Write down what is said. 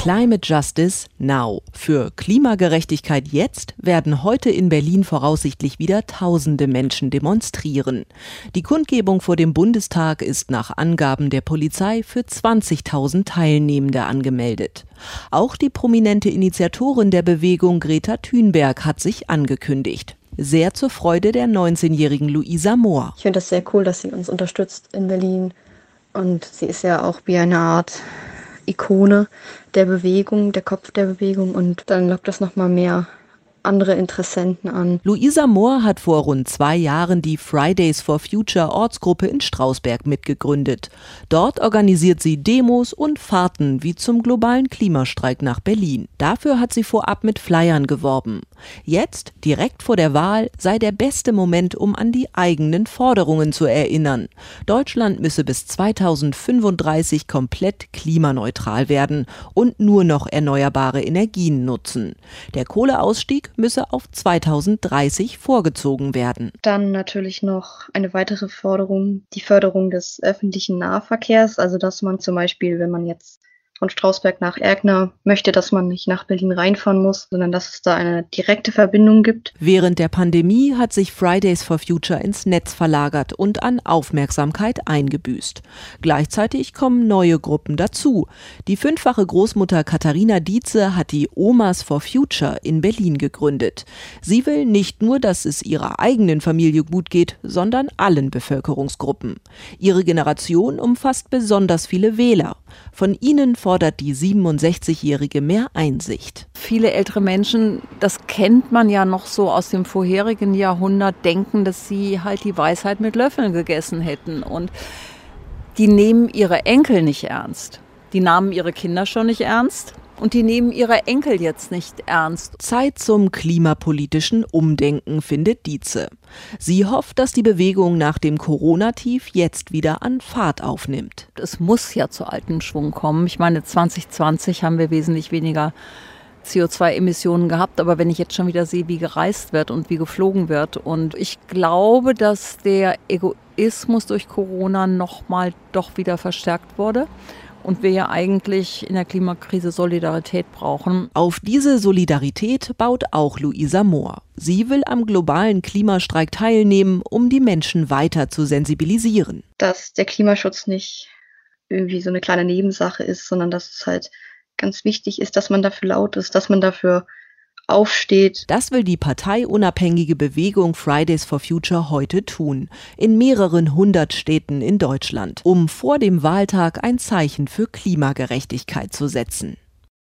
Climate Justice Now. Für Klimagerechtigkeit jetzt werden heute in Berlin voraussichtlich wieder tausende Menschen demonstrieren. Die Kundgebung vor dem Bundestag ist nach Angaben der Polizei für 20.000 Teilnehmende angemeldet. Auch die prominente Initiatorin der Bewegung Greta Thunberg hat sich angekündigt. Sehr zur Freude der 19-jährigen Luisa Mohr. Ich finde das sehr cool, dass sie uns unterstützt in Berlin. Und sie ist ja auch wie eine Art Ikone der Bewegung, der Kopf der Bewegung und dann lockt das nochmal mehr andere Interessenten an. Luisa Mohr hat vor rund zwei Jahren die Fridays for Future Ortsgruppe in Strausberg mitgegründet. Dort organisiert sie Demos und Fahrten wie zum globalen Klimastreik nach Berlin. Dafür hat sie vorab mit Flyern geworben. Jetzt, direkt vor der Wahl, sei der beste Moment, um an die eigenen Forderungen zu erinnern. Deutschland müsse bis 2035 komplett klimaneutral werden und nur noch erneuerbare Energien nutzen. Der Kohleausstieg müsse auf 2030 vorgezogen werden. Dann natürlich noch eine weitere Forderung, die Förderung des öffentlichen Nahverkehrs, also dass man zum Beispiel, wenn man jetzt von Strausberg nach Erkner möchte, dass man nicht nach Berlin reinfahren muss, sondern dass es da eine direkte Verbindung gibt. Während der Pandemie hat sich Fridays for Future ins Netz verlagert und an Aufmerksamkeit eingebüßt. Gleichzeitig kommen neue Gruppen dazu. Die fünffache Großmutter Katharina Dietze hat die Omas for Future in Berlin gegründet. Sie will nicht nur, dass es ihrer eigenen Familie gut geht, sondern allen Bevölkerungsgruppen. Ihre Generation umfasst besonders viele Wähler. Von ihnen fordert die 67-Jährige mehr Einsicht. Viele ältere Menschen, das kennt man ja noch so aus dem vorherigen Jahrhundert, denken, dass sie halt die Weisheit mit Löffeln gegessen hätten. Und die nehmen ihre Enkel nicht ernst. Die nahmen ihre Kinder schon nicht ernst und die nehmen ihre Enkel jetzt nicht ernst. Zeit zum klimapolitischen Umdenken, findet Dietze. Sie hofft, dass die Bewegung nach dem Corona-Tief jetzt wieder an Fahrt aufnimmt. Es muss ja zu altem Schwung kommen. Ich meine, 2020 haben wir wesentlich weniger CO2-Emissionen gehabt, aber wenn ich jetzt schon wieder sehe, wie gereist wird und wie geflogen wird und ich glaube, dass der Egoismus durch Corona nochmal doch wieder verstärkt wurde und wir ja eigentlich in der Klimakrise Solidarität brauchen. Auf diese Solidarität baut auch Luisa Mohr. Sie will am globalen Klimastreik teilnehmen, um die Menschen weiter zu sensibilisieren. Dass der Klimaschutz nicht irgendwie so eine kleine Nebensache ist, sondern dass es halt ganz wichtig ist, dass man dafür laut ist, dass man dafür aufsteht. Das will die parteiunabhängige Bewegung Fridays for Future heute tun, in mehreren hundert Städten in Deutschland, um vor dem Wahltag ein Zeichen für Klimagerechtigkeit zu setzen.